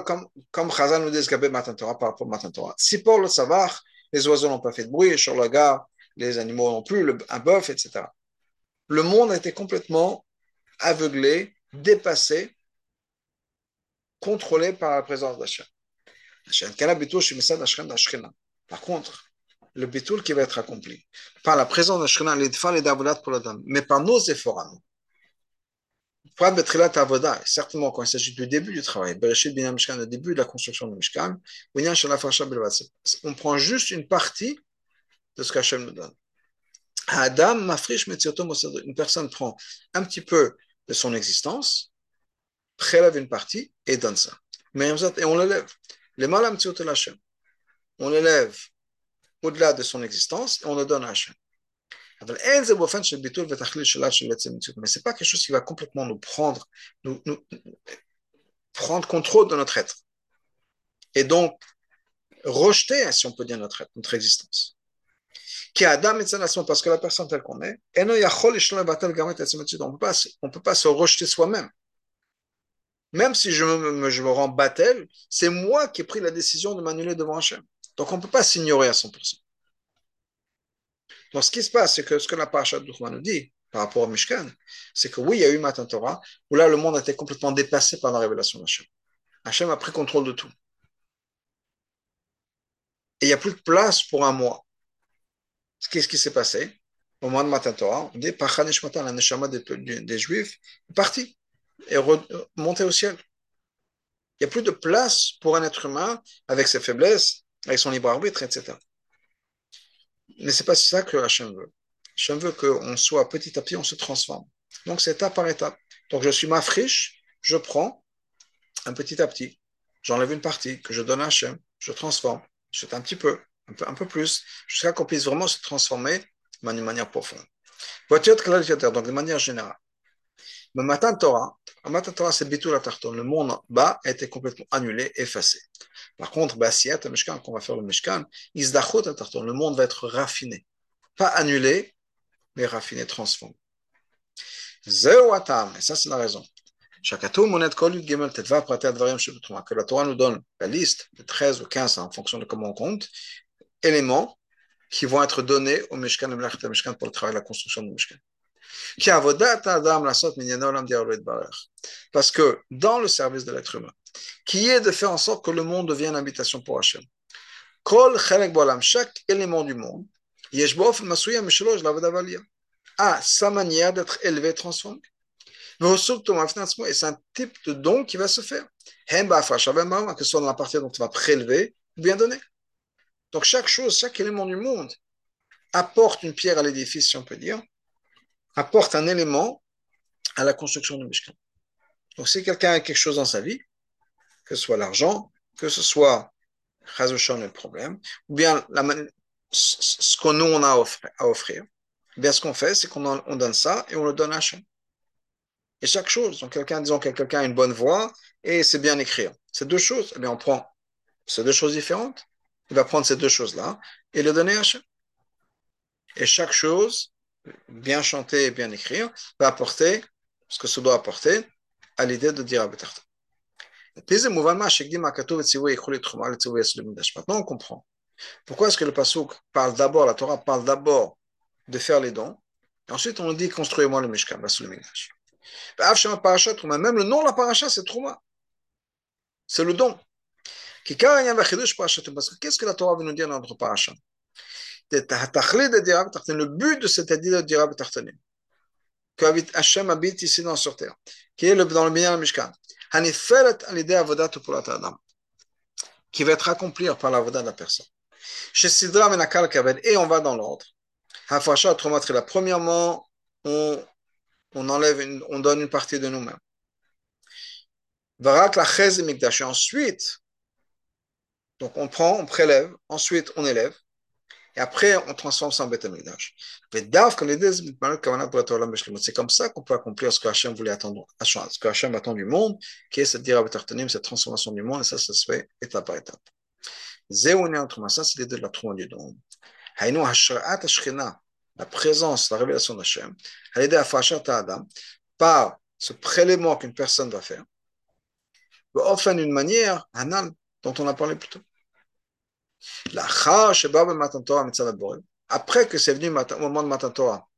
comme, comme Chazal nous dit Matan Torah par rapport à Matan Torah. Si pour le savoir, les oiseaux n'ont pas fait de bruit, sur les animaux non plus, un bœuf, etc. Le monde a été complètement aveuglé, dépassé contrôlé par la présence d'Hachem. Par contre, le bitoul qui va être accompli par la présence d'Hachem, les et pour la dame, mais par nos efforts à nous. Certainement, quand il s'agit du début du travail, le début de la construction du Mishkan, on prend juste une partie de ce qu'Hachem nous donne. Une personne prend un petit peu de son existence prélève une partie et donne ça. Et on l'élève. Les malam Hachem. On l'élève au-delà de son existence et on le donne à Hachem. Mais ce n'est pas quelque chose qui va complètement nous prendre, nous, prendre contrôle de notre être. Et donc, rejeter, si on peut dire, notre être, notre existence. Parce que la personne telle qu'on est, on ne peut pas se rejeter soi-même. Même si je me, je me rends battel, c'est moi qui ai pris la décision de m'annuler devant Hachem. Donc on ne peut pas s'ignorer à 100%. Donc ce qui se passe, c'est que ce que la Parashat Dukhma nous dit par rapport au Mishkan, c'est que oui, il y a eu Matan Torah, où là le monde a été complètement dépassé par la révélation d'Hachem. Hachem a pris contrôle de tout. Et il n'y a plus de place pour un mois. Qu'est-ce qui s'est passé Au mois de Matan Torah, on dit Pachanishmatan, la neshama des, Juifs, est parti et monter au ciel. Il n'y a plus de place pour un être humain avec ses faiblesses, avec son libre arbitre, etc. Mais ce n'est pas ça que Hachem veut. Hachem veut qu'on soit petit à petit, on se transforme. Donc c'est étape par étape. Donc je suis ma friche, je prends un petit à petit, j'enlève une partie que je donne à Hachem, je transforme, je un petit peu, un peu, plus, jusqu'à qu'on puisse vraiment se transformer d'une manière profonde. Donc de manière générale. Mais Matan Torah, Matan Torah, c'est Bitul Tarton. Le monde bas a été complètement annulé, effacé. Par contre, Bassiat, le Mishkan, qu'on va faire le Mishkan. Le monde va être raffiné. Pas annulé, mais raffiné, transformé. Et ça c'est la raison. Que la Torah nous donne la liste de 13 ou 15 en fonction de comment on compte, éléments qui vont être donnés au Mishkan, au Mishkan pour le travail de la construction du Mishkan. Parce que dans le service de l'être humain, qui est de faire en sorte que le monde devienne habitation pour Hachem. Chaque élément du monde, a sa manière d'être élevé, transformé. Et c'est un type de don qui va se faire. Que ce soit dans la partie dont tu vas prélever ou bien donner. Donc chaque chose, chaque élément du monde apporte une pierre à l'édifice, si on peut dire, apporte un élément à la construction du Mishkan. Donc si quelqu'un a quelque chose dans sa vie, que ce soit l'argent, que ce soit le problème, ou bien la, ce que nous on a à offrir, bien ce qu'on fait, c'est qu'on on donne ça et on le donne à Hachem. Et chaque chose, donc quelqu'un, disons que quelqu'un a une bonne voix et c'est bien écrire. C'est deux choses, eh bien on prend ces deux choses différentes, il va prendre ces deux choses-là et les donner à Hachem. Et chaque chose, bien chanter et bien écrire, va apporter ce que ça doit apporter à l'idée de dire à Betarta. Maintenant, on comprend. Pourquoi est-ce que le Passouk parle d'abord, la Torah parle d'abord de faire les dons, et ensuite on dit construisez-moi le Mishkan, le Migdash. Même le nom de la paracha, c'est Trouma. C'est le don. Qu'est-ce que la Torah veut nous dire dans notre paracha? Le but de cette idée de Dirab Tartanim, que Hachem habite ici dans sur terre, qui est dans le Binyan Mishkan, qui va être accompli par la voda de la personne. Sidra Menakal et on va dans l'ordre. Premièrement, on, on enlève, on donne une partie de nous-mêmes. La ensuite, donc on prend, on prélève, ensuite on élève, et après on transforme ça en Beth Amikdash. C'est comme ça qu'on peut accomplir ce que Hachem voulait attendre, ce que Hachem attend du monde, qui est cette dirabatartanim, cette transformation du monde, et ça, ça se fait étape par étape. Ça, c'est l'idée de la trouma du don. La présence, la révélation d'Hachem, par ce prélèvement qu'une personne va faire, enfin d'une manière, dont on a parlé plus tôt. Après que c'est venu au moment de Matan Torah,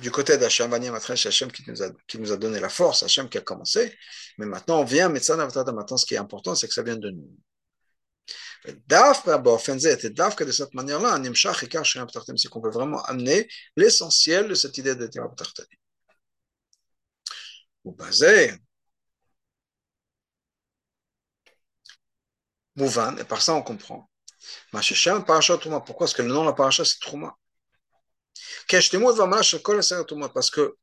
du côté d'Hachem, Hachem qui nous, a, qui nous a donné la force, Hachem qui a commencé, mais maintenant on vient, maintenant ce qui est important, c'est que ça vient de nous. de cette manière-là, c'est qu'on peut vraiment amener l'essentiel de cette idée de Tirab Ou basé, Mouvan, et par ça on comprend pourquoi est-ce que le nom de la paracha c'est Trouma? Parce que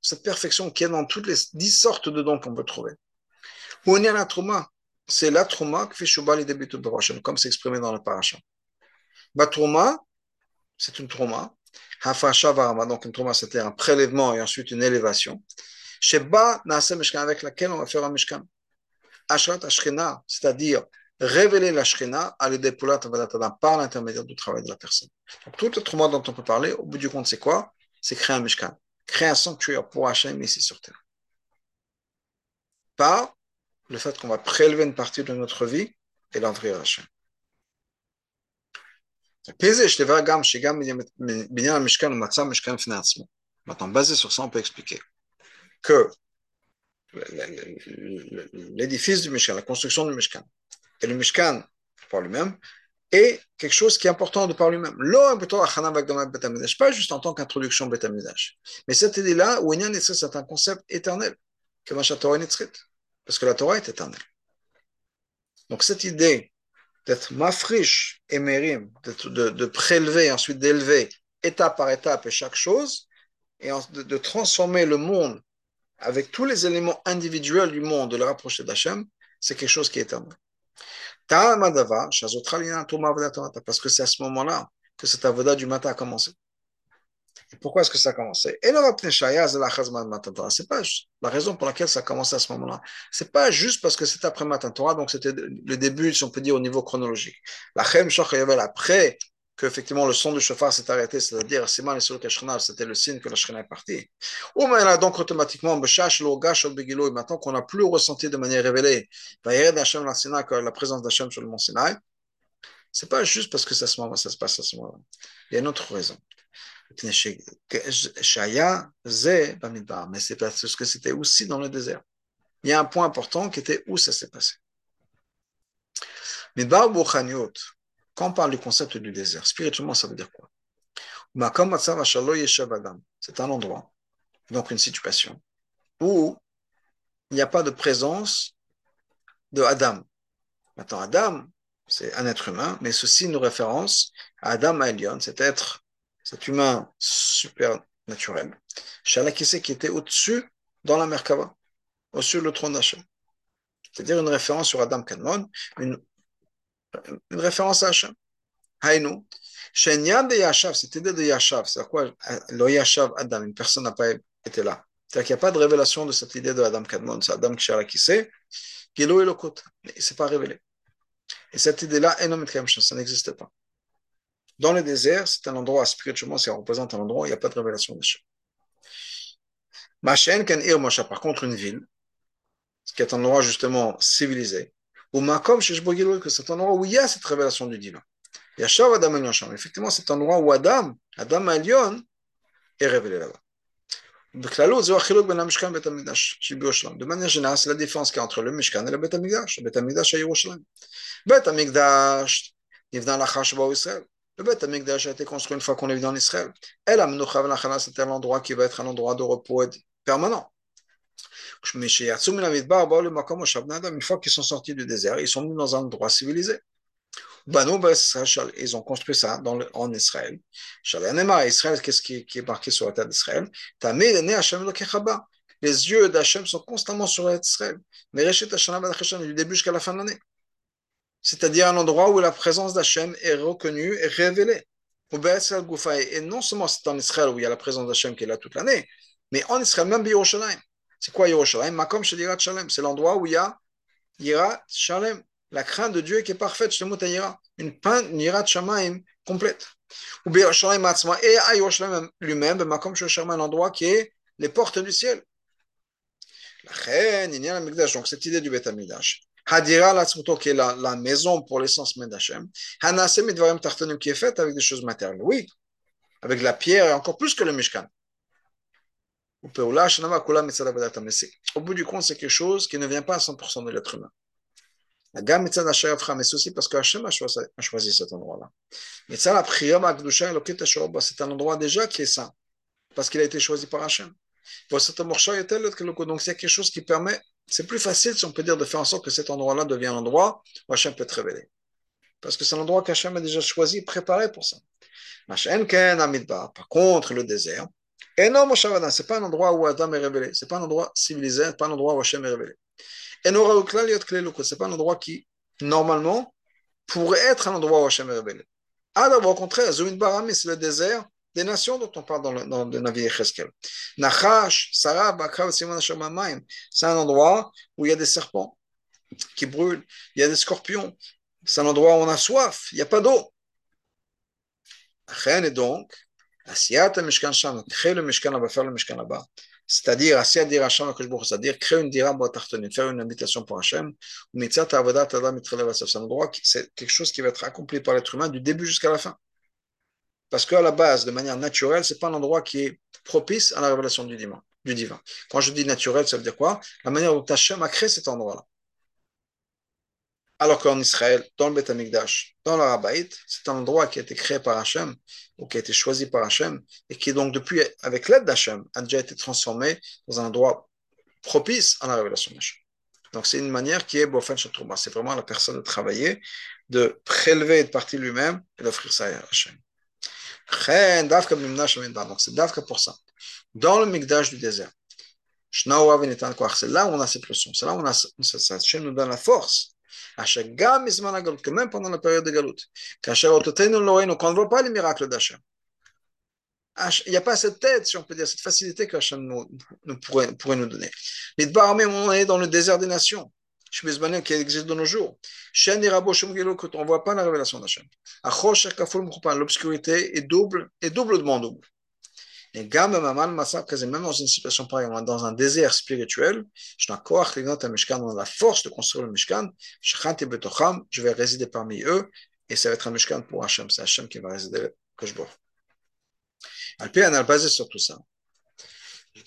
cette perfection qui est dans toutes les dix sortes de dons qu'on peut trouver. On est la Trouma C'est la Trouma qui fait Shubali début de comme c'est exprimé dans la paracha. La Trouma, c'est une Trouma. Hafasha Varama, donc une Trouma, c'était un prélèvement et ensuite une élévation. Sheba Naase Mishkan, avec laquelle on va faire un Mishkan. Ashrat Ashkena, c'est-à-dire révéler la Shrina à l'idée par l'intermédiaire du travail de la personne. Donc, tout autre mot dont on peut parler, au bout du compte, c'est quoi? C'est créer un Mishkan, créer un sanctuaire pour Hachem ici sur terre. Par le fait qu'on va prélever une partie de notre vie et l'envoyer à Hachem. Maintenant, basé sur ça, on peut expliquer que l'édifice du Mishkan, la construction du Mishkan, et le Mishkan par lui-même, est quelque chose qui est important de par lui-même. Pas juste en tant qu'introduction Betamidash. Mais cette idée-là, c'est un concept éternel, parce que la Torah est éternelle. Donc cette idée d'être mafrish et mérim, de, prélever, ensuite d'élever étape par étape chaque chose, et de, de, transformer le monde avec tous les éléments individuels du monde, de le rapprocher d'Hachem, c'est quelque chose qui est éternel. Parce que c'est à ce moment-là que cette avoda du matin a commencé. pourquoi est-ce que ça a commencé? C'est pas la raison pour laquelle ça a commencé à ce moment-là. C'est pas juste parce que c'était après Matan Torah, donc c'était le début, si on peut dire, au niveau chronologique. La Chem après qu'effectivement le son du chauffard s'est arrêté, c'est-à-dire Siman et c'était le signe que la Shrina est partie. Ou maintenant donc automatiquement, maintenant qu'on n'a plus ressenti de manière révélée, que la présence d'Hachem sur le mont Sinaï, c'est pas juste parce que ça se, ça se passe à ce moment-là. Il y a une autre raison. Mais c'est parce que c'était aussi dans le désert. Il y a un point important qui était où ça s'est passé. Midbar Bouchaniot, quand on parle du concept du désert, spirituellement, ça veut dire quoi? C'est un endroit, donc une situation, où il n'y a pas de présence de Adam. Maintenant, Adam, c'est un être humain, mais ceci nous référence à Adam Aelion, cet être, cet humain super naturel, Shalakise qui était au-dessus dans la Merkava, au-dessus du trône d'Hachem. C'est-à-dire une référence sur Adam Kadmon, une, une référence à Hachem. Haïnou. Shenyan de Yashav, cette idée de Yashav, c'est quoi Le Yashav Adam, une personne n'a pas été là. C'est-à-dire qu'il n'y a pas de révélation de cette idée de Adam Kadmon, c'est Adam Ksharakise, qui est l'eau mais il ne s'est pas révélé. Et cette idée-là, ça n'existe pas. Dans le désert, c'est un endroit, spirituellement, ça représente un endroit où il n'y a pas de révélation de ir par contre, une ville, qui est un endroit justement civilisé, ou Makom que c'est un endroit où il y a cette révélation du divin. Yashav Adam Elion Effectivement, c'est un endroit où Adam, Adam Elion, est révélé là-bas. De manière générale, c'est la différence qu'il y a entre le Mishkan et le Bet Amikdash. Le Bet Amikdash à Yerushalayim. Bet Amikdash, Nivdan Lachash Israël. Le Bet Amikdash a été construit une fois qu'on est venu en Israël. Et la Menucha Velachana, c'était l'endroit qui va être un endroit de repos permanent. Une fois qu'ils sont sortis du désert, ils sont venus dans un endroit civilisé. Ils ont construit ça dans le, en Israël. Israël, qu'est-ce qui, est marqué sur la terre d'Israël? Les yeux d'Hachem sont constamment sur la d'Israël. Du début jusqu'à la fin de l'année. C'est-à-dire un endroit où la présence d'Hachem est reconnue et révélée. Et non seulement c'est en Israël où il y a la présence d'Hachem qui est là toute l'année, mais en Israël, même Yerushalayim. C'est quoi Yerushalayim Makom Shalem. C'est l'endroit où il y a Yirat Shalem la crainte de Dieu qui est parfaite, une de Shamaim complète. Ou bien et à Yerushalayim lui-même, ben, comme un endroit qui est les portes du ciel. La reine, il y a donc cette idée du Beth Amidash. Hadira la qui est la, la maison pour l'essence d'Hachem. Hanasem Midvarim Tartanim qui est faite avec des choses matérielles. Oui, avec la pierre et encore plus que le Mishkan. Au bout du compte, c'est quelque chose qui ne vient pas à 100% de l'être humain. La gamme Mitzad Asher mais c'est aussi parce que Hachem a choisi, a cet endroit-là. Mitzad Apriyam Akdusha Eloket c'est un endroit déjà qui est saint, parce qu'il a été choisi par Hachem. Donc c'est quelque chose qui permet, c'est plus facile, si on peut dire, de faire en sorte que cet endroit-là devienne un endroit où Hachem peut être révélé. Parce que c'est un endroit qu'Hachem a déjà choisi, préparé pour ça. Par contre, le désert, c'est pas un endroit où Adam est révélé, c'est pas un endroit civilisé, c'est pas un endroit où Hachem est révélé. Et ce n'est pas un endroit qui, normalement, pourrait être un endroit où Hachem est révélé. Ah, d'abord, au contraire, Zouin Barami, c'est le désert des nations dont on parle dans le, dans le navire Cheskel. Nachash, Sarah, Bakav, Simon c'est un endroit où il y a des serpents qui brûlent, il y a des scorpions. C'est un endroit où on a soif, il n'y a pas d'eau. Et donc, Asiyat Mishkan Sham, crée le Mishkan là-bas, faire le Mishkan là-bas c'est-à-dire, c'est-à-dire créer une dira faire une invitation pour Hachem, c'est un endroit, c'est quelque chose qui va être accompli par l'être humain du début jusqu'à la fin. Parce qu'à la base, de manière naturelle, c'est pas un endroit qui est propice à la révélation du divin. Du divin. Quand je dis naturel, ça veut dire quoi La manière dont Hachem a créé cet endroit-là. Alors qu'en Israël, dans le Beth Amikdash, dans l'Arabaït, c'est un endroit qui a été créé par Hachem, ou qui a été choisi par Hachem, et qui donc depuis, avec l'aide d'Hachem, a déjà été transformé dans un endroit propice à la révélation d'Hachem. Donc c'est une manière qui est Bofen Shatrouma. C'est vraiment la personne de travailler, de prélever de partir lui-même et d'offrir ça à Hachem. Donc c'est Davka pour ça. Dans le Mikdash du désert, c'est là où on a cette leçon, c'est là où on a, Hachem nous donne la force que même pendant la période de Galout, quand on ne voit pas les miracles d'Hachem, il n'y a pas cette tête, si on peut dire, cette facilité que nous, nous pourrait, pourrait, nous donner. Mais on est dans le désert des nations, qui existe de nos jours. Quand on ne voit pas la révélation d'Hachem. L'obscurité est double, est doublement double. Et même dans une situation pareille, dans un désert spirituel, je dans la force de construire le Mishkan, je vais résider parmi eux, et ça va être un Mishkan pour Hachem, c'est Hachem qui va résider que je vois. Alpi, on a basé sur tout ça. On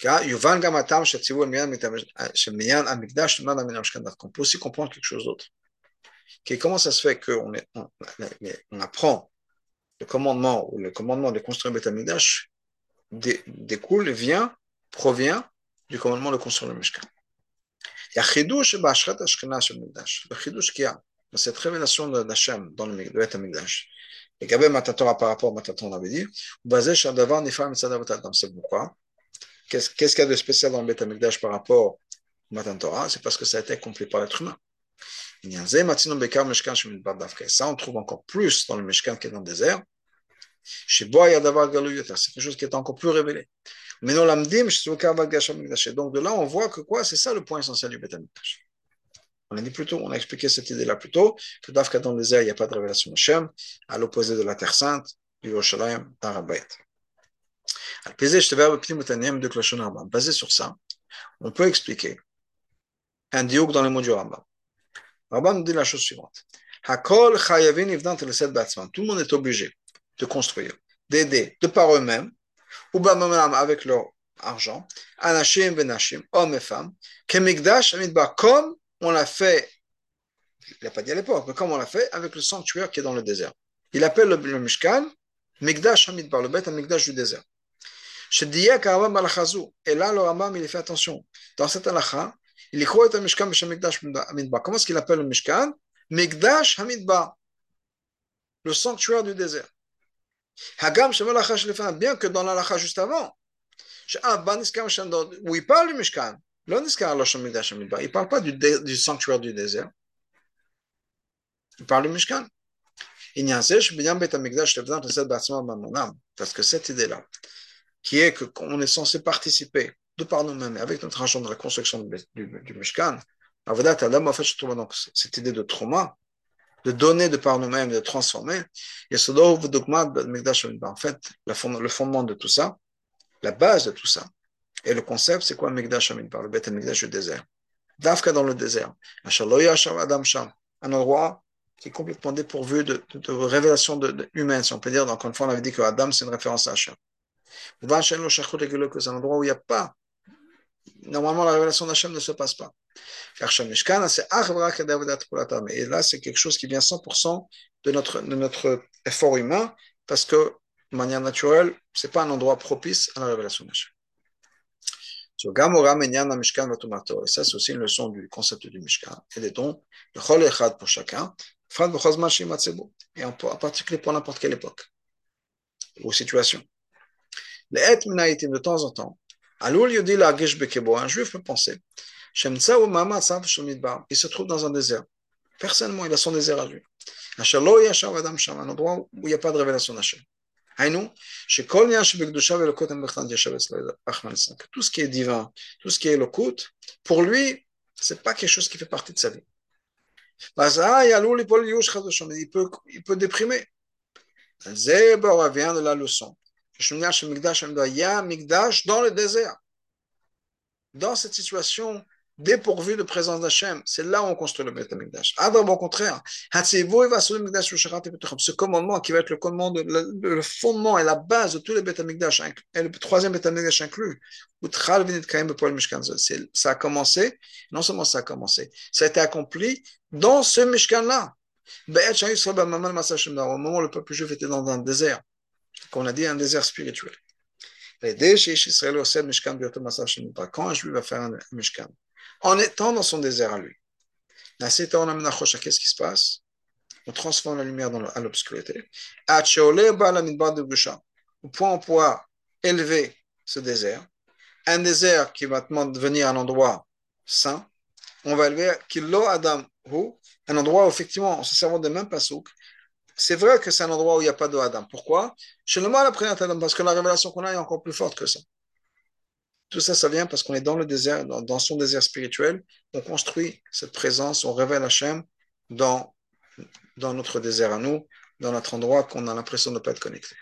peut aussi comprendre quelque chose d'autre. Comment ça se fait qu'on on, on apprend le commandement ou le commandement de construire Beth découle, vient, provient du commandement de construire le Mishkan. Il y a chidouche b'ashrat ashkena sur Mikdash. Le chidouche qu'il y a dans cette révélation d'Hachem dans le Mikdash. Et Gabé Matatora par rapport à Mataton, on avait dit, basé sur Davar Nifam Mitzadavot Adam. C'est pourquoi Qu'est-ce qu'il y a de spécial dans le Beth Mikdash par rapport au Matan Torah C'est parce que ça a été accompli par l'être humain. Ça, on trouve encore plus dans le Mishkan qui est dans le désert. Chez Galuyota, c'est quelque chose qui est encore plus révélé. Mais non, l'amdim, donc de là, on voit que quoi? C'est ça le point essentiel du Beth Mikdash. On a dit plutôt, on a expliqué cette idée-là plus tôt, que Dafka dans le désert, il n'y a pas de révélation Hachem, à l'opposé de la Terre Sainte, du Yerushalayim, d'Arabayt. Basé sur ça, on peut expliquer un diouk dans les mots du Rambam. Rambam nous dit la chose suivante. Tout le monde est obligé de construire, d'aider de par eux-mêmes, ou avec leur argent, anashim venashim, hommes et femmes, comme on l'a fait, il n'a pas dit à l'époque, mais comme on l'a fait avec le sanctuaire qui est dans le désert. Il appelle le, le Mishkan Migdash Amidbar, le bête Migdash du désert. Et là, le Rambam, il fait attention. Dans cette halakha, il quoi le Mishkan Amidbar Comment est-ce qu'il appelle le Mishkan? Migdash Amidbar, le sanctuaire du désert. Hagam bien que dans l'halakha juste avant, où il parle du Mishkan, il ne parle pas du, sanctuaire du désert. Il parle du Mishkan. Parce que cette idée-là, qui est qu'on est censé participer de par nous-mêmes, avec notre argent de la construction du, du, du Mishkan, cette idée de trauma, de donner de par nous-mêmes, de transformer, ce en fait, le fondement de tout ça, la base de tout ça, et le concept, c'est quoi Mikdash Amidbar, le Beth Mikdash du désert? Dafka dans le désert. Un endroit qui est complètement dépourvu de, de, de si on peut dire. Donc, une fois, on avait dit que Adam, c'est une référence à Hachem. C'est un endroit où il n'y a pas. Normalement, la révélation d'Hachem ne se passe pas. Et là, c'est quelque chose qui vient 100% de notre, de notre effort humain, parce que, de manière naturelle, ce n'est pas un endroit propice à la révélation d'Hachem. Et ça, c'est aussi une leçon du concept du Mishkan. Et des dons, le pour chacun, et en particulier pour n'importe quelle époque. Ou situation. Les de temps en temps, un juif peut penser, il se trouve dans un désert. Personnellement, il a son désert à lui. Un endroit où il n'y a pas de révélation d'Hachem. Tout ce qui est divin, tout ce qui est lokut, pour lui, ce n'est pas quelque chose qui fait partie de sa vie. Il peut, il peut déprimer. Zéba vient de la leçon. Dans le désert. Dans cette situation, dépourvu de présence d'Hachem. C'est là où on construit le Beth Amikdash. Adam, au contraire, ce commandement qui va être le commandement, le, fondement et la base de tous les Beth Amikdash, et le troisième Beth inclus, ça a commencé, non seulement ça a commencé, ça a été accompli dans ce Mishkan-là. Au moment où le peuple juif était dans un désert, qu'on a dit un désert spirituel. Quand un juif va faire un Mishkan, en étant dans son désert à lui. Qu'est-ce qui se passe? On transforme la lumière dans à l'obscurité. Au point on pourra élever ce désert. Un désert qui va devenir un endroit saint. On va élever Kilo Adam un endroit où effectivement, on se servant de même pasouk, c'est vrai que c'est un endroit où il n'y a pas de Adam. Pourquoi? Chez le mal après Adam, parce que la révélation qu'on a est encore plus forte que ça. Tout ça, ça vient parce qu'on est dans le désert, dans, son désert spirituel. On construit cette présence, on révèle Hachem dans, dans notre désert à nous, dans notre endroit qu'on a l'impression de ne pas être connecté.